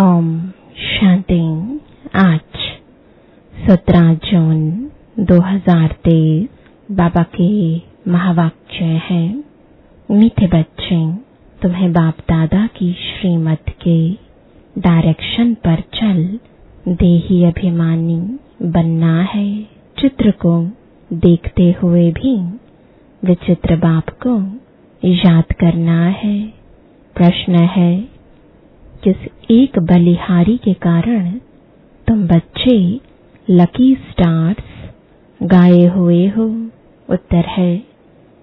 ओम शांति। आज सत्रह जून 2023 बाबा के महावाक्य है। मीठे बच्चे, तुम्हें बाप दादा की श्रीमत के डायरेक्शन पर चल। देही अभिमानी बनना है। चित्र को देखते हुए भी विचित्र बाप को याद करना है। प्रश्न है किस एक बलिहारी के कारण तुम बच्चे लकी स्टार्स गाए हुए हो। उत्तर है,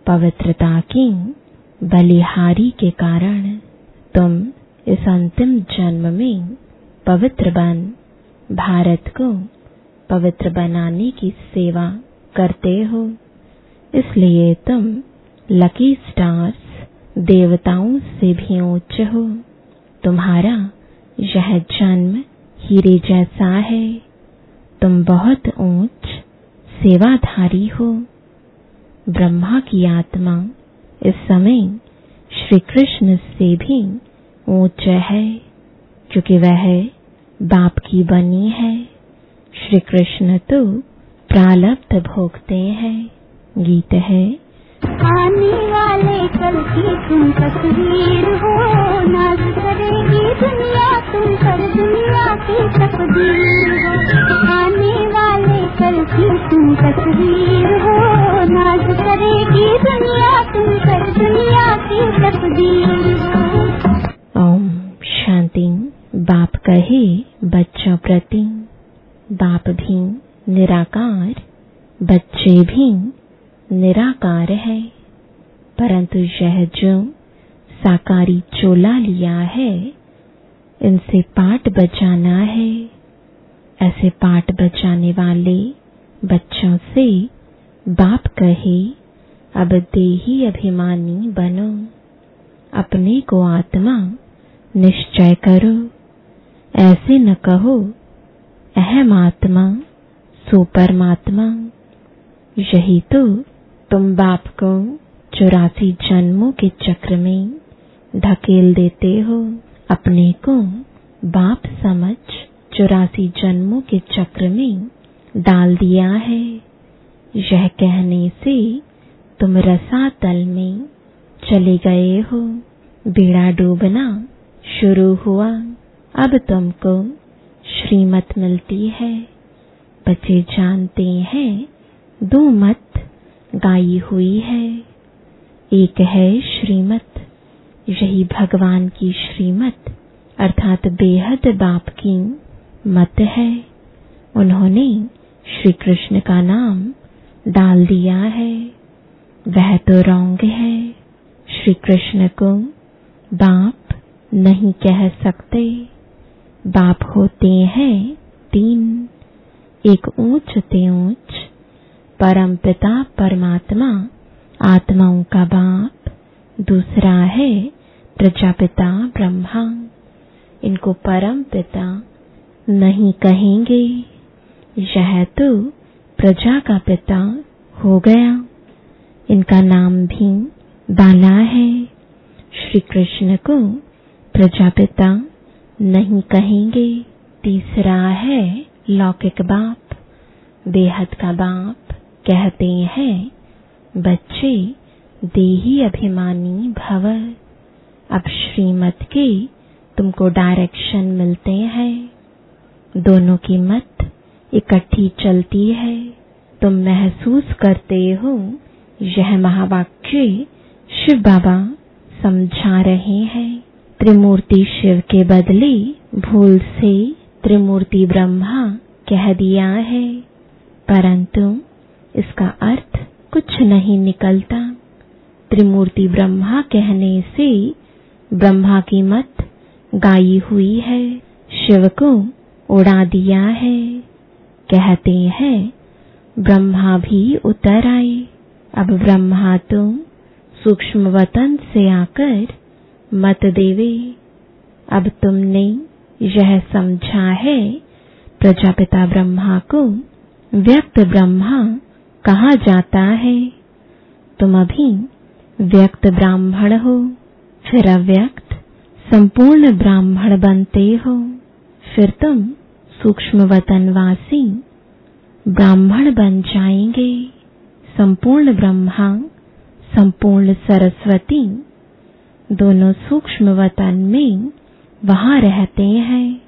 पवित्रता की बलिहारी के कारण तुम इस अंतिम जन्म में पवित्र बन, भारत को पवित्र बनाने की सेवा करते हो। इसलिए तुम लकी स्टार्स देवताओं से भी ऊंच हो। तुम्हारा यह जन्म हीरे जैसा है। तुम बहुत ऊंच सेवाधारी हो। ब्रह्मा की आत्मा इस समय श्री कृष्ण से भी ऊंच है, क्योंकि वह बाप की बनी है। श्री कृष्ण तो प्रालब्ध भोगते हैं। गीत है। आने वाले कल की तुम तस्वीर हो करेगी दुनिया तुम पर, दुनिया की तकदीर हो। आने वाले कल की तुम तस्वीर हो करेगी दुनिया तुम पर, दुनिया की तकदीर हो। ओम शांति, बाप कहे, बच्चों प्रति, बाप भी निराकार, बच्चे भी निराकार है। परंतु यह जो साकारी चोला लिया है, इनसे पाठ बचाना है। ऐसे पाठ बचाने वाले बच्चों से बाप कहे, अब देही अभिमानी बनो। अपने को आत्मा निश्चय करो। ऐसे न कहो, अहम आत्मा सो परमात्मा यही तो तुम बाप को चौरासी जन्मों के चक्र में ढकेल देते हो। अपने को बाप समझ चौरासी जन्मों के चक्र में डाल दिया है। यह कहने से तुम रसातल में चले गए हो। बेड़ा डूबना शुरू हुआ। अब तुमको श्रीमत मिलती है। बच्चे जानते हैं, दो मत गाई हुई है। एक है श्रीमत, यही भगवान की श्रीमत, अर्थात बेहद बाप की मत है। उन्होंने श्री कृष्ण का नाम डाल दिया है। वह तो रोंग है। श्री कृष्ण को बाप नहीं कह सकते। बाप होते हैं तीन, एक ऊंच ते ऊंच परम पिता परमात्मा, आत्माओं का बाप, दूसरा है प्रजापिता ब्रह्मा। इनको परम पिता नहीं कहेंगे। यह तो प्रजा का पिता हो गया। इनका नाम भी बाला है। श्री कृष्ण को प्रजापिता नहीं कहेंगे। तीसरा है लौकिक बाप, बेहद का बाप। कहते हैं, बच्चे देही अभिमानी भव। अब श्रीमत के तुमको डायरेक्शन मिलते हैं। दोनों की मत इकट्ठी चलती है। तुम महसूस करते हो, यह महावाक्य शिव बाबा समझा रहे हैं। त्रिमूर्ति शिव के बदले भूल से त्रिमूर्ति ब्रह्मा कह दिया है। परंतु इसका अर्थ कुछ नहीं निकलता। त्रिमूर्ति ब्रह्मा कहने से ब्रह्मा की मत गाई हुई है, शिव को उड़ा दिया है। कहते हैं, ब्रह्मा भी उतर आए। अब ब्रह्मा तो सूक्ष्म वतन से आकर मत देवे। अब तुमने यह समझा है, प्रजापिता ब्रह्मा को, व्यक्त ब्रह्मा कहा जाता है, तुम अभी व्यक्त ब्राह्मण हो, फिर अव्यक्त संपूर्ण ब्राह्मण बनते हो, फिर तुम सूक्ष्म वतनवासी ब्राह्मण बन जाएँगे। संपूर्ण ब्रह्मा, संपूर्ण सरस्वती दोनों सूक्ष्म वतन में वहाँ रहते हैं।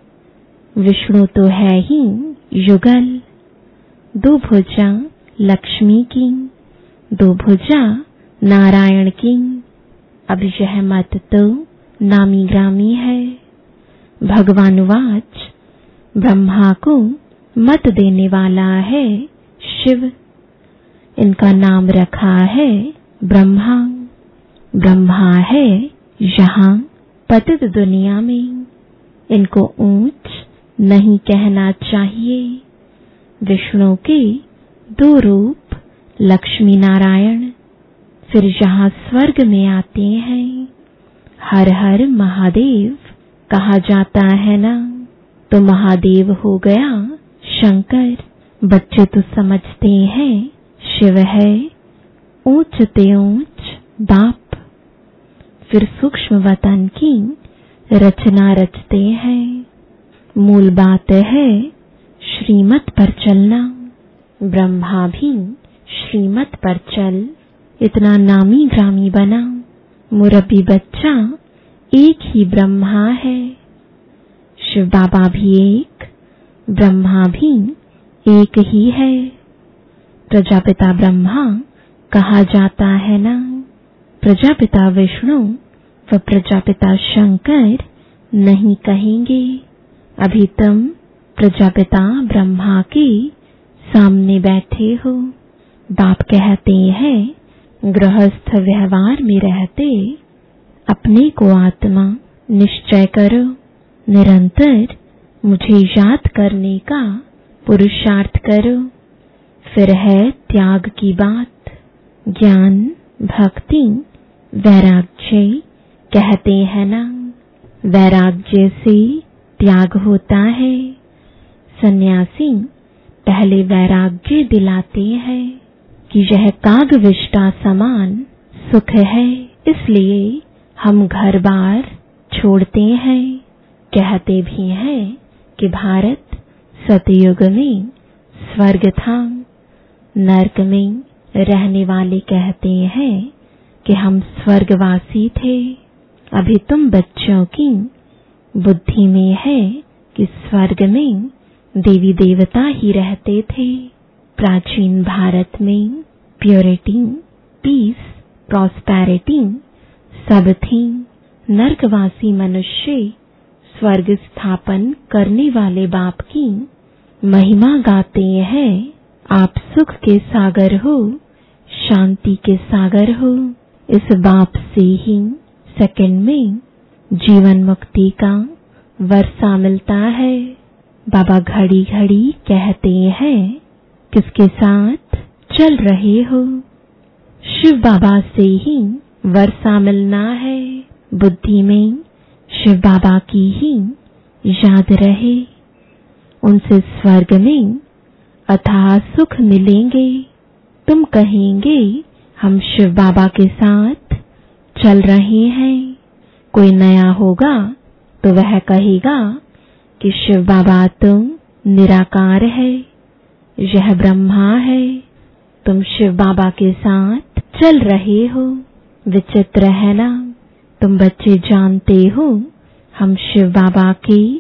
विष्णु तो है ही युगल दो भुजा लक्ष्मी की, दो भुजा, नारायण की। अब यह मत तो नामी ग्रामी है। भगवान वाच, ब्रह्मा को मत देने वाला है शिव। इनका नाम रखा है ब्रह्मा। ब्रह्मा है यहाँ पतित दुनिया में। इनको ऊंच नहीं कहना चाहिए। विष्णु के दो रूप, लक्ष्मी नारायण, फिर यहाँ स्वर्ग में आते हैं, हर हर महादेव, कहा जाता है ना? तो महादेव हो गया शंकर, बच्चे तो समझते हैं, शिव है, ऊंच ते ऊंच बाप। फिर सूक्ष्म वतन की रचना रचते हैं। मूल बात है, श्रीमत पर चलना। ब्रह्मा भी श्रीमत पर चल इतना नामी ग्रामी बना मुरबी बच्चा, एक ही ब्रह्मा है। शिव बाबा भी एक ब्रह्मा भी एक ही है। प्रजापिता ब्रह्मा, कहा जाता है ना? प्रजापिता विष्णु व प्रजापिता शंकर नहीं कहेंगे। अभी तुम प्रजापिता ब्रह्मा के सामने बैठे हो। बाप कहते हैं, गृहस्थ व्यवहार में रहते, अपने को आत्मा निश्चय करो। निरंतर मुझे याद करने का पुरुषार्थ करो। फिर है त्याग की बात, ज्ञान, भक्ति, वैराग्य। कहते हैं ना, वैराग्य से त्याग होता है। सन्यासी पहले वैराग्य दिलाते हैं कि यह कागविष्टा समान सुख है, इसलिए हम घर बार छोड़ते हैं। कहते भी हैं कि भारत सतयुग में स्वर्ग था। नरक में रहने वाले कहते हैं कि हम स्वर्गवासी थे। अभी तुम बच्चों की बुद्धि में है कि स्वर्ग में देवी देवता ही रहते थे। प्राचीन भारत में प्योरिटी पीस प्रॉस्पेरिटी सब थी। नर्कवासी मनुष्य स्वर्ग स्थापन करने वाले बाप की महिमा गाते हैं। आप सुख के सागर हो, शांति के सागर हो। इस बाप से ही सेकंड में जीवन मुक्ति का वर्षा मिलता है। बाबा घड़ी घड़ी कहते हैं, किसके साथ चल रहे हो? शिव बाबा से ही वर्षा मिलना है, बुद्धि में शिव बाबा की ही याद रहे। उनसे स्वर्ग में अथाह सुख मिलेंगे। तुम कहेंगे, हम शिव बाबा के साथ चल रहे हैं। कोई नया होगा तो वह कहेगा कि शिव बाबा तुम निराकार है, यह ब्रह्मा है, तुम शिव बाबा के साथ चल रहे हो, विचित्र है ना, तुम बच्चे जानते हो, हम शिव बाबा के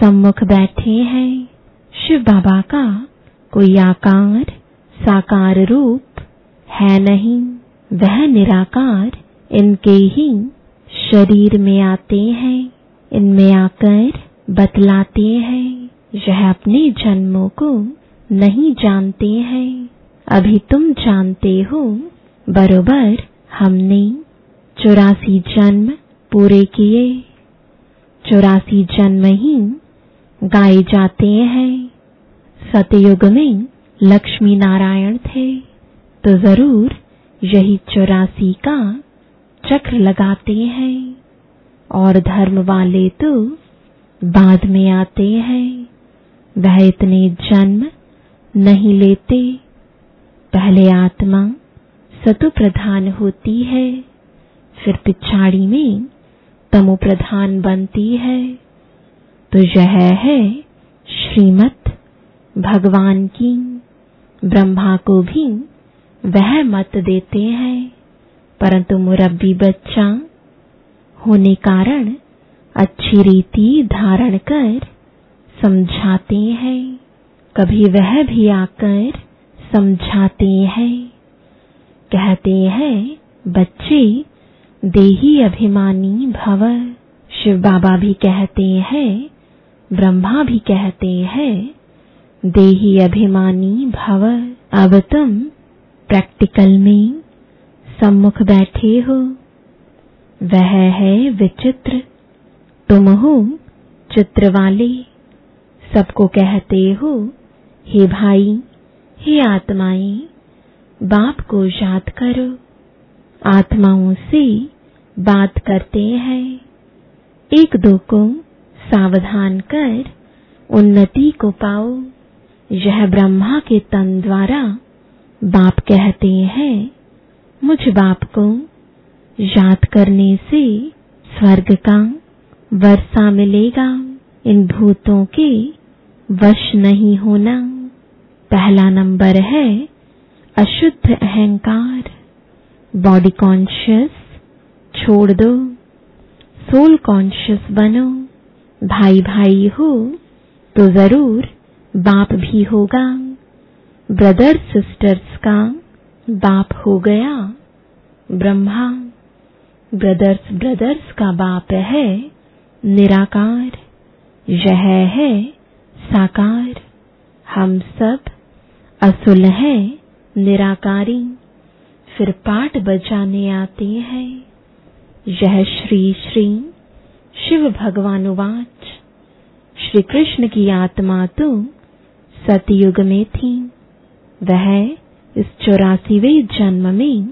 सम्मुख बैठे हैं, शिव बाबा का कोई आकार, साकार रूप है नहीं, वह निराकार इनके ही शरीर में आते हैं, इनमें आकर बतलाते हैं। यह अपने जन्मों को नहीं जानते हैं। अभी तुम जानते हो, बरोबर हमने चौरासी जन्म पूरे किए। चौरासी जन्म ही गाए जाते हैं। सतयुग में लक्ष्मी नारायण थे। तो ज़रूर यही चौरासी का चक्र लगाते हैं। और धर्म वाले तो बाद में आते हैं। वह इतने जन्म नहीं लेते। पहले आत्मा सतु प्रधान होती है, फिर पिछाड़ी में तमो प्रधान बनती है। तो यह है श्रीमत भगवान की। ब्रह्मा को भी वह मत देते हैं। परंतु मुरब्बी बच्चा होने कारण अच्छी रीति धारण कर, समझाते हैं। कभी वह भी आकर समझाते हैं। कहते हैं, बच्चे, देही अभिमानी भव। शिव बाबा भी कहते हैं, ब्रह्मा भी कहते हैं, देही अभिमानी भव। अब तुम प्रैक्टिकल में सम्मुख बैठे हो। वह है विचित्र तुम हो चित्र वाले सबको कहते हो, हे भाई, हे आत्माएँ, बाप को याद करो। आत्माओं से बात करते हैं। एक दो को सावधान कर उन्नति को पाओ। यह ब्रह्मा के तन द्वारा बाप कहते हैं, मुझ बाप को याद करने से स्वर्ग का वर्षा मिलेगा। इन भूतों के वश नहीं होना। पहला नंबर है अशुद्ध अहंकार। बॉडी कॉन्शियस छोड़ दो। सोल कॉन्शियस बनो। भाई भाई हो तो ज़रूर बाप भी होगा। ब्रदर सिस्टर्स का बाप हो गया ब्रह्मा। ब्रदर्स ब्रदर्स का बाप है निराकार, यह है साकार। हम सब असुल हैं, निराकारी। फिर पाठ बजाने आते हैं। यह श्री श्री शिव भगवानुवाच श्री कृष्ण की आत्मा तो सतयुग में थी। वह इस चौरासीवें जन्म में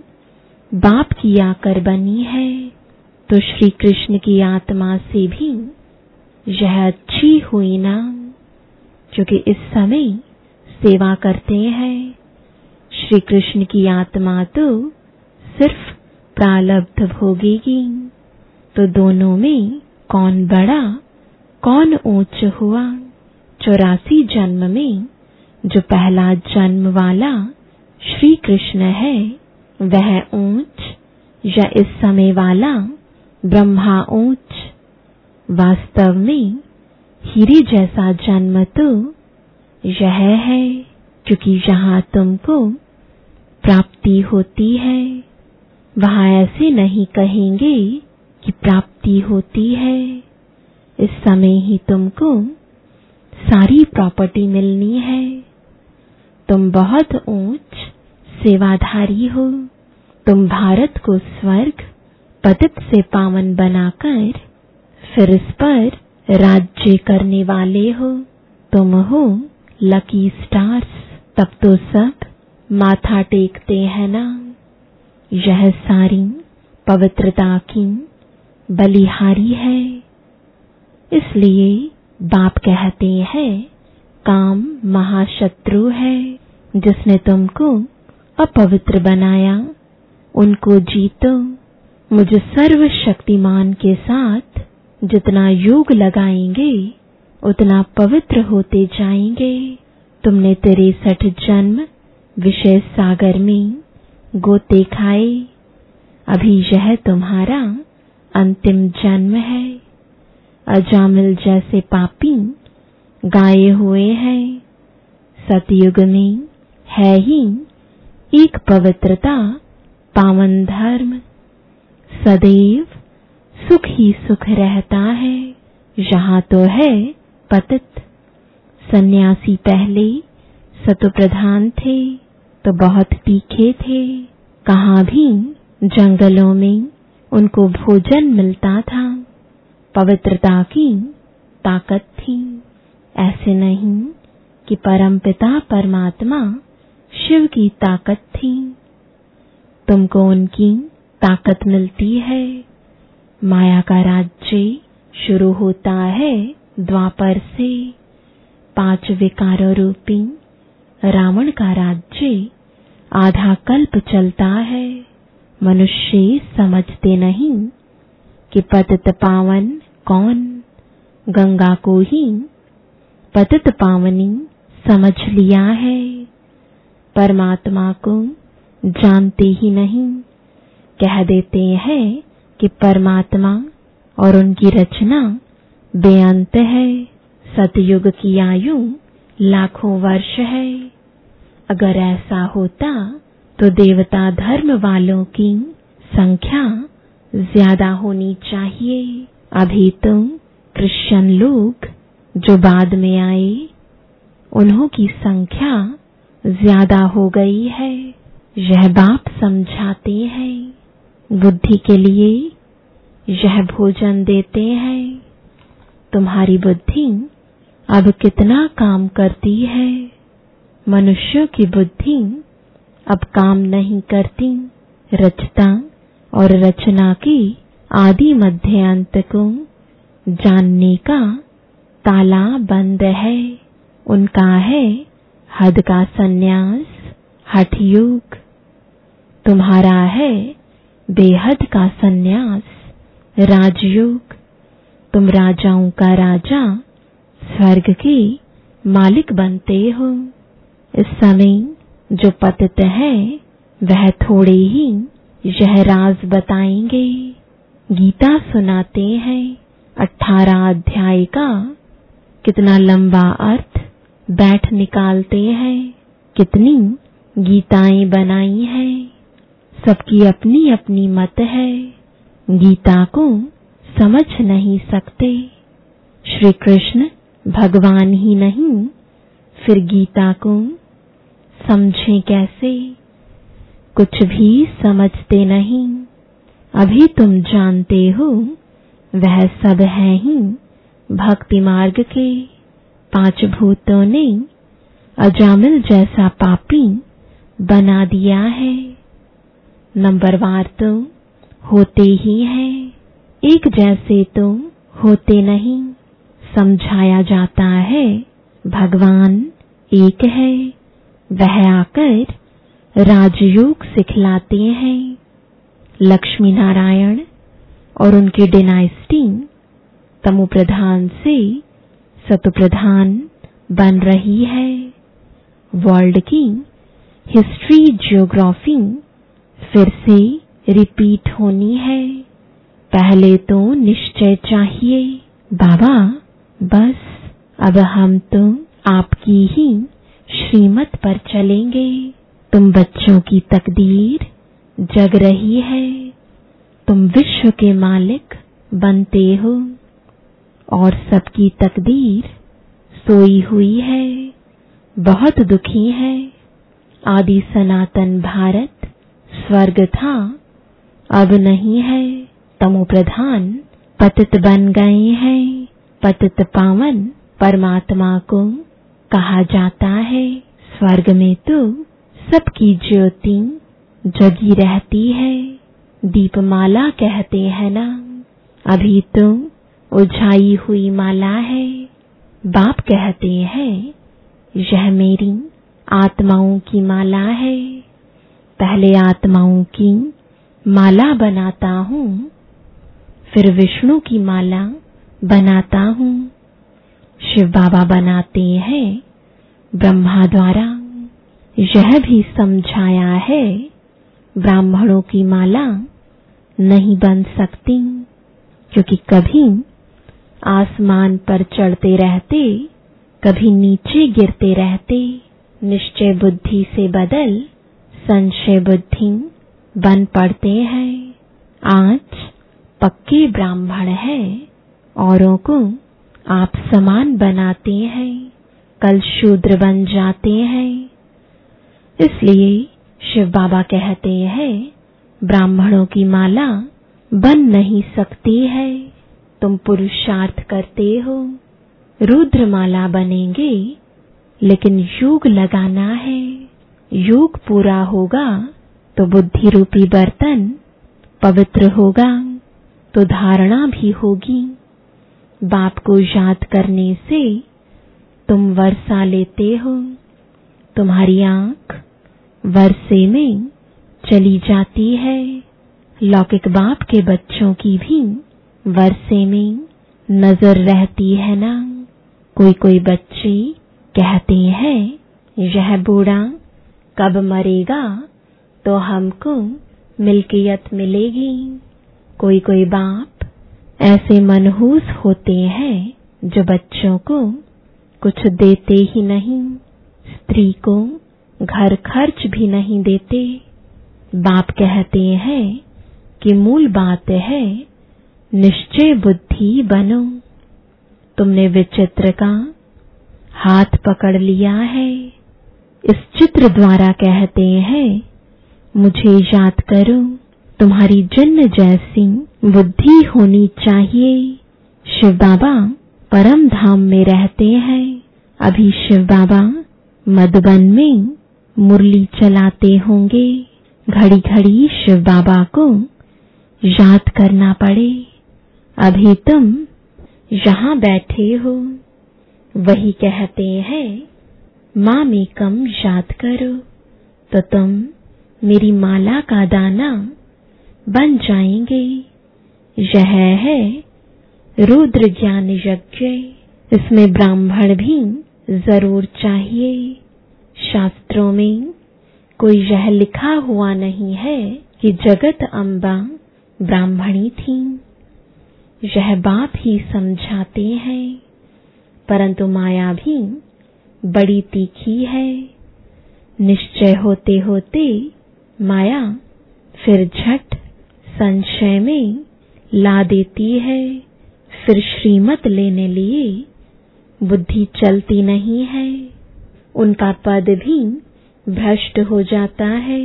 बाप की आकर बनी है। तो श्री कृष्ण की आत्मा से भी यह अच्छी हुई ना क्योंकि इस समय सेवा करते हैं। श्री कृष्ण की आत्मा तो सिर्फ़ प्रालब्ध भोगेगी। तो दोनों में कौन बड़ा, कौन ऊंच हुआ? चौरासी जन्म में जो पहला जन्म वाला श्री कृष्ण है, वह ऊंच या इस समय वाला ब्रह्मा ऊंच, वास्तव में हीरे जैसा जन्म तो यह है, क्योंकि यहाँ तुमको प्राप्ति होती है, वहाँ ऐसे नहीं कहेंगे कि प्राप्ति होती है। इस समय ही तुमको सारी प्रॉपर्टी मिलनी है। तुम बहुत ऊंच सेवाधारी हो। तुम भारत को स्वर्ग पतित से पावन बनाकर फिर इस पर राज्य करने वाले हो। तुम हो लकी स्टार्स तब तो सब माथा टेकते हैं ना। यह सारी पवित्रता की बलिहारी है। इसलिए बाप कहते हैं, काम महाशत्रु है। जिसने तुमको अपवित्र बनाया, उनको जीतो। मुझ सर्वशक्तिमान के साथ जितना योग लगाएँगे, उतना पवित्र होते जाएँगे। तुमने तिरसठ जन्म विषय सागर में गोते खाए। अभी यह तुम्हारा अंतिम जन्म है। अजामिल जैसे पापी गाये हुए हैं। सतयुग में है ही एक पवित्रता पावन धर्म। सदैव सुख ही सुख रहता है। यहाँ तो है पतित। सन्यासी पहले सतो प्रधान थे तो बहुत तीखे थे। कहाँ भी जंगलों में उनको भोजन मिलता था। पवित्रता की ताकत थी। ऐसे नहीं कि परमपिता परमात्मा शिव की ताकत थी। तुमको उनकी ताकत मिलती है। माया का राज्य शुरू होता है द्वापर से। पाँच विकारों रूपी रावण का राज्य आधा कल्प चलता है। मनुष्य समझते नहीं कि पतित पावन कौन, गंगा को ही पतित पावनी समझ लिया है। परमात्मा को जानते ही नहीं कह देते हैं कि परमात्मा और उनकी रचना बेअंत है। सतयुग की आयु लाखों वर्ष है। अगर ऐसा होता तो देवता धर्म वालों की संख्या ज़्यादा होनी चाहिए। अभी तो क्रिश्चियन लोग जो बाद में आए, उन्हों की संख्या ज़्यादा हो गई है। यह बाप समझाते हैं। बुद्धि के लिए यह भोजन देते हैं। तुम्हारी बुद्धि अब कितना काम करती है? मनुष्यों की बुद्धि अब काम नहीं करती। रचता और रचना की आदि मध्य अंत को जानने का ताला बंद है। उनका है हद का संन्यास, हठ योग। तुम्हारा है बेहद का संन्यास, राजयोग। तुम राजाओं का राजा, स्वर्ग के मालिक बनते हो। इस समय जो पतित है, वह थोड़े ही यह राज बताएँगे। गीता सुनाते हैं अठारह अध्याय का। कितना लंबा अर्थ, बैठ निकालते हैं। कितनी गीताएँ बनाई हैं। सबकी अपनी अपनी मत है। गीता को समझ नहीं सकते। श्री कृष्ण भगवान ही नहीं, फिर गीता को समझे कैसे? कुछ भी समझते नहीं। अभी तुम जानते हो, वह सब है ही भक्ति मार्ग के। पाँच भूतों ने अजामिल जैसा पापी बना दिया है। नंबरवार तो होते ही है। एक जैसे तो होते नहीं। समझाया जाता है, भगवान एक है। वह आकर राजयोग सिखलाते हैं। लक्ष्मी नारायण और उनकी डिनाइस्टी तमु प्रधान से सतु प्रधान बन रही है। वर्ल्ड की हिस्ट्री जियोग्राफी फिर से रिपीट होनी है। पहले तो निश्चय चाहिए। बाबा, बस, अब हम तो आपकी ही श्रीमत पर चलेंगे। तुम बच्चों की तकदीर जग रही है। तुम विश्व के मालिक बनते हो। और सबकी तकदीर सोई हुई है। बहुत दुखी है। आदि सनातन भारत स्वर्ग था, अब नहीं है। तमो प्रधान, पतित बन गए हैं। पतित पावन, परमात्मा को कहा जाता है। स्वर्ग में तो सबकी ज्योति जगी रहती है। दीपमाला कहते हैं ना, अभी तो उझाई हुई माला है। बाप कहते हैं, यह मेरी आत्माओं की माला है। पहले आत्माओं की माला बनाता हूँ, फिर विष्णु की माला बनाता हूँ। शिव बाबा बनाते हैं, ब्रह्मा द्वारा यह भी समझाया है, ब्राह्मणों की माला नहीं बन सकती, क्योंकि कभी आसमान पर चढ़ते रहते, कभी नीचे गिरते रहते, निश्चय बुद्धि से बदल संशय बुद्धि बन पड़ते हैं। आज पक्के ब्राह्मण है। औरों को आप समान बनाते हैं। कल शूद्र बन जाते हैं। इसलिए शिव बाबा कहते हैं, ब्राह्मणों की माला बन नहीं सकती है। तुम पुरुषार्थ करते हो। रुद्र माला बनेंगे, लेकिन योग लगाना है। योग पूरा होगा तो बुद्धि रूपी बर्तन पवित्र होगा तो धारणा भी होगी। बाप को याद करने से तुम वर्षा लेते हो, तुम्हारी आँख वर्षे में चली जाती है। लौकिक बाप के बच्चों की भी वर्षे में नज़र रहती है ना। कोई कोई बच्चे कहते हैं, यह बूढ़ा कब मरेगा तो हमको मिल्कियत मिलेगी। कोई कोई बाप ऐसे मनहूस होते हैं जो बच्चों को कुछ देते ही नहीं स्त्री को घर खर्च भी नहीं देते। बाप कहते हैं कि मूल बात है, निश्चय बुद्धि बनो। तुमने विचित्र का हाथ पकड़ लिया है। इस चित्र द्वारा कहते हैं, मुझे याद करो, तुम्हारी जन्म जैसी बुद्धि होनी चाहिए। शिव बाबा परम धाम में रहते हैं। अभी शिव बाबा मधुबन में मुरली चलाते होंगे। घड़ी घड़ी शिव बाबा को याद करना पड़े। अभी तुम यहाँ बैठे हो। वही कहते हैं माँ में कम याद करो तो तुम मेरी माला का दाना बन जाएँगे। यह है रुद्र ज्ञान यज्ञ, इसमें ब्राह्मण भी ज़रूर चाहिए। शास्त्रों में कोई यह लिखा हुआ नहीं है कि जगत अम्बा ब्राह्मणी थी। यह बाप ही समझाते हैं, परंतु माया भी बड़ी तीखी है। निश्चय होते होते माया फिर झट संशय में ला देती है। फिर श्रीमत लेने लिए बुद्धि चलती नहीं है। उनका पद भी भ्रष्ट हो जाता है।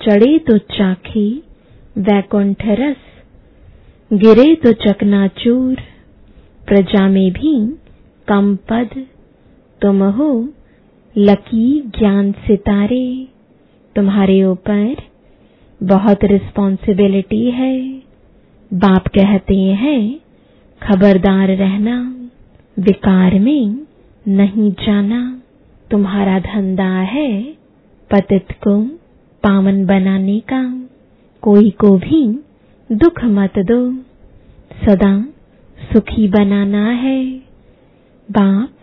चढ़े तो चाखी वैकुंठ रस गिरे तो चकनाचूर, प्रजा में भी कम पद तुम हो लकी ज्ञान सितारे। तुम्हारे ऊपर बहुत रिस्पॉन्सिबिलिटी है। बाप कहते हैं, खबरदार रहना, विकार में नहीं जाना। तुम्हारा धंधा है पतित को पावन बनाने का। कोई को भी दुख मत दो। सदा सुखी बनाना है। बाप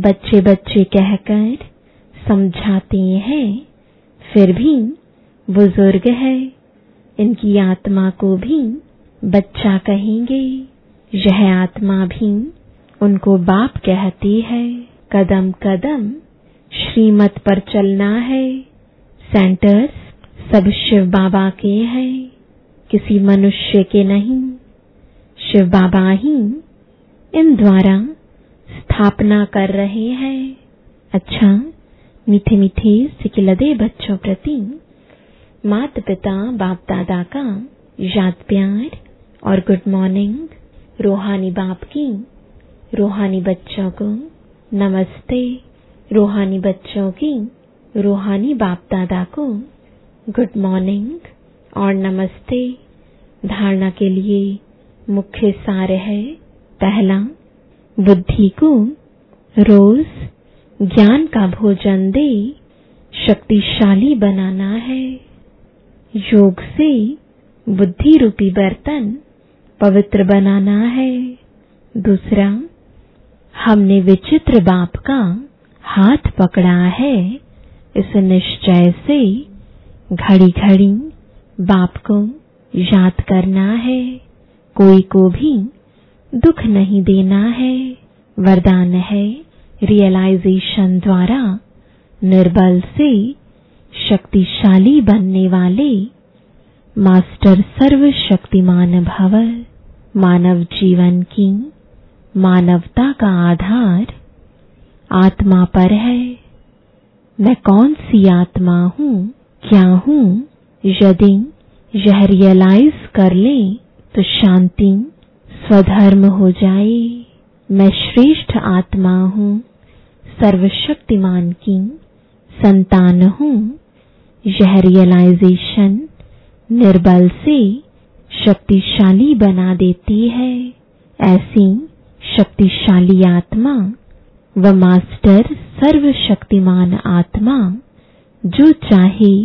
बच्चे बच्चे कहकर समझाते हैं। फिर भी बुज़ुर्ग है, इनकी आत्मा को भी बच्चा कहेंगे। यह आत्मा भी उनको बाप कहती है। कदम कदम श्रीमत पर चलना है। सेंटर्स सब शिव बाबा के हैं। किसी मनुष्य के नहीं। शिव बाबा ही इन द्वारा स्थापना कर रहे हैं। अच्छा मीठे मीठे सिकिलदे बच्चों प्रति मात पिता बाप दादा का याद प्यार और गुड मॉर्निंग रूहानी बाप की, रूहानी बच्चों को नमस्ते, रूहानी बच्चों की, रूहानी बाप दादा को गुड मॉर्निंग और नमस्ते। धारणा के लिए मुख्य सार है पहला बुद्धि को रोज ज्ञान का भोजन दे, शक्तिशाली बनाना है। योग से बुद्धि रूपी बर्तन पवित्र बनाना है। दूसरा, हमने विचित्र बाप का हाथ पकड़ा है। इस निश्चय से घड़ी घड़ी बाप को याद करना है। कोई को भी दुख नहीं देना है। वरदान है रियलाइजेशन द्वारा निर्बल से शक्तिशाली बनने वाले मास्टर सर्वशक्तिमान भव मानव जीवन की मानवता का आधार आत्मा पर है। मैं कौन सी आत्मा हूँ? क्या हूँ? यदि यह रियलाइज़ कर ले तो शांति स्वधर्म हो जाए, मैं श्रेष्ठ आत्मा हूँ, सर्वशक्तिमान की संतान हूँ। यह रियलाइजेशन निर्बल से शक्तिशाली बना देती है। ऐसी शक्तिशाली आत्मा व मास्टर सर्वशक्तिमान आत्मा जो चाहे,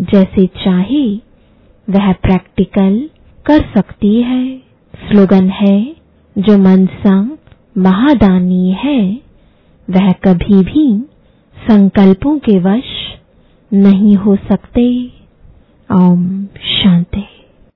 जैसे चाहे, वह प्रैक्टिकल कर सकती है। स्लोगन है, जो मनसा महादानी है, वह कभी भी संकल्पों के वश नहीं हो सकते। ओम शांति।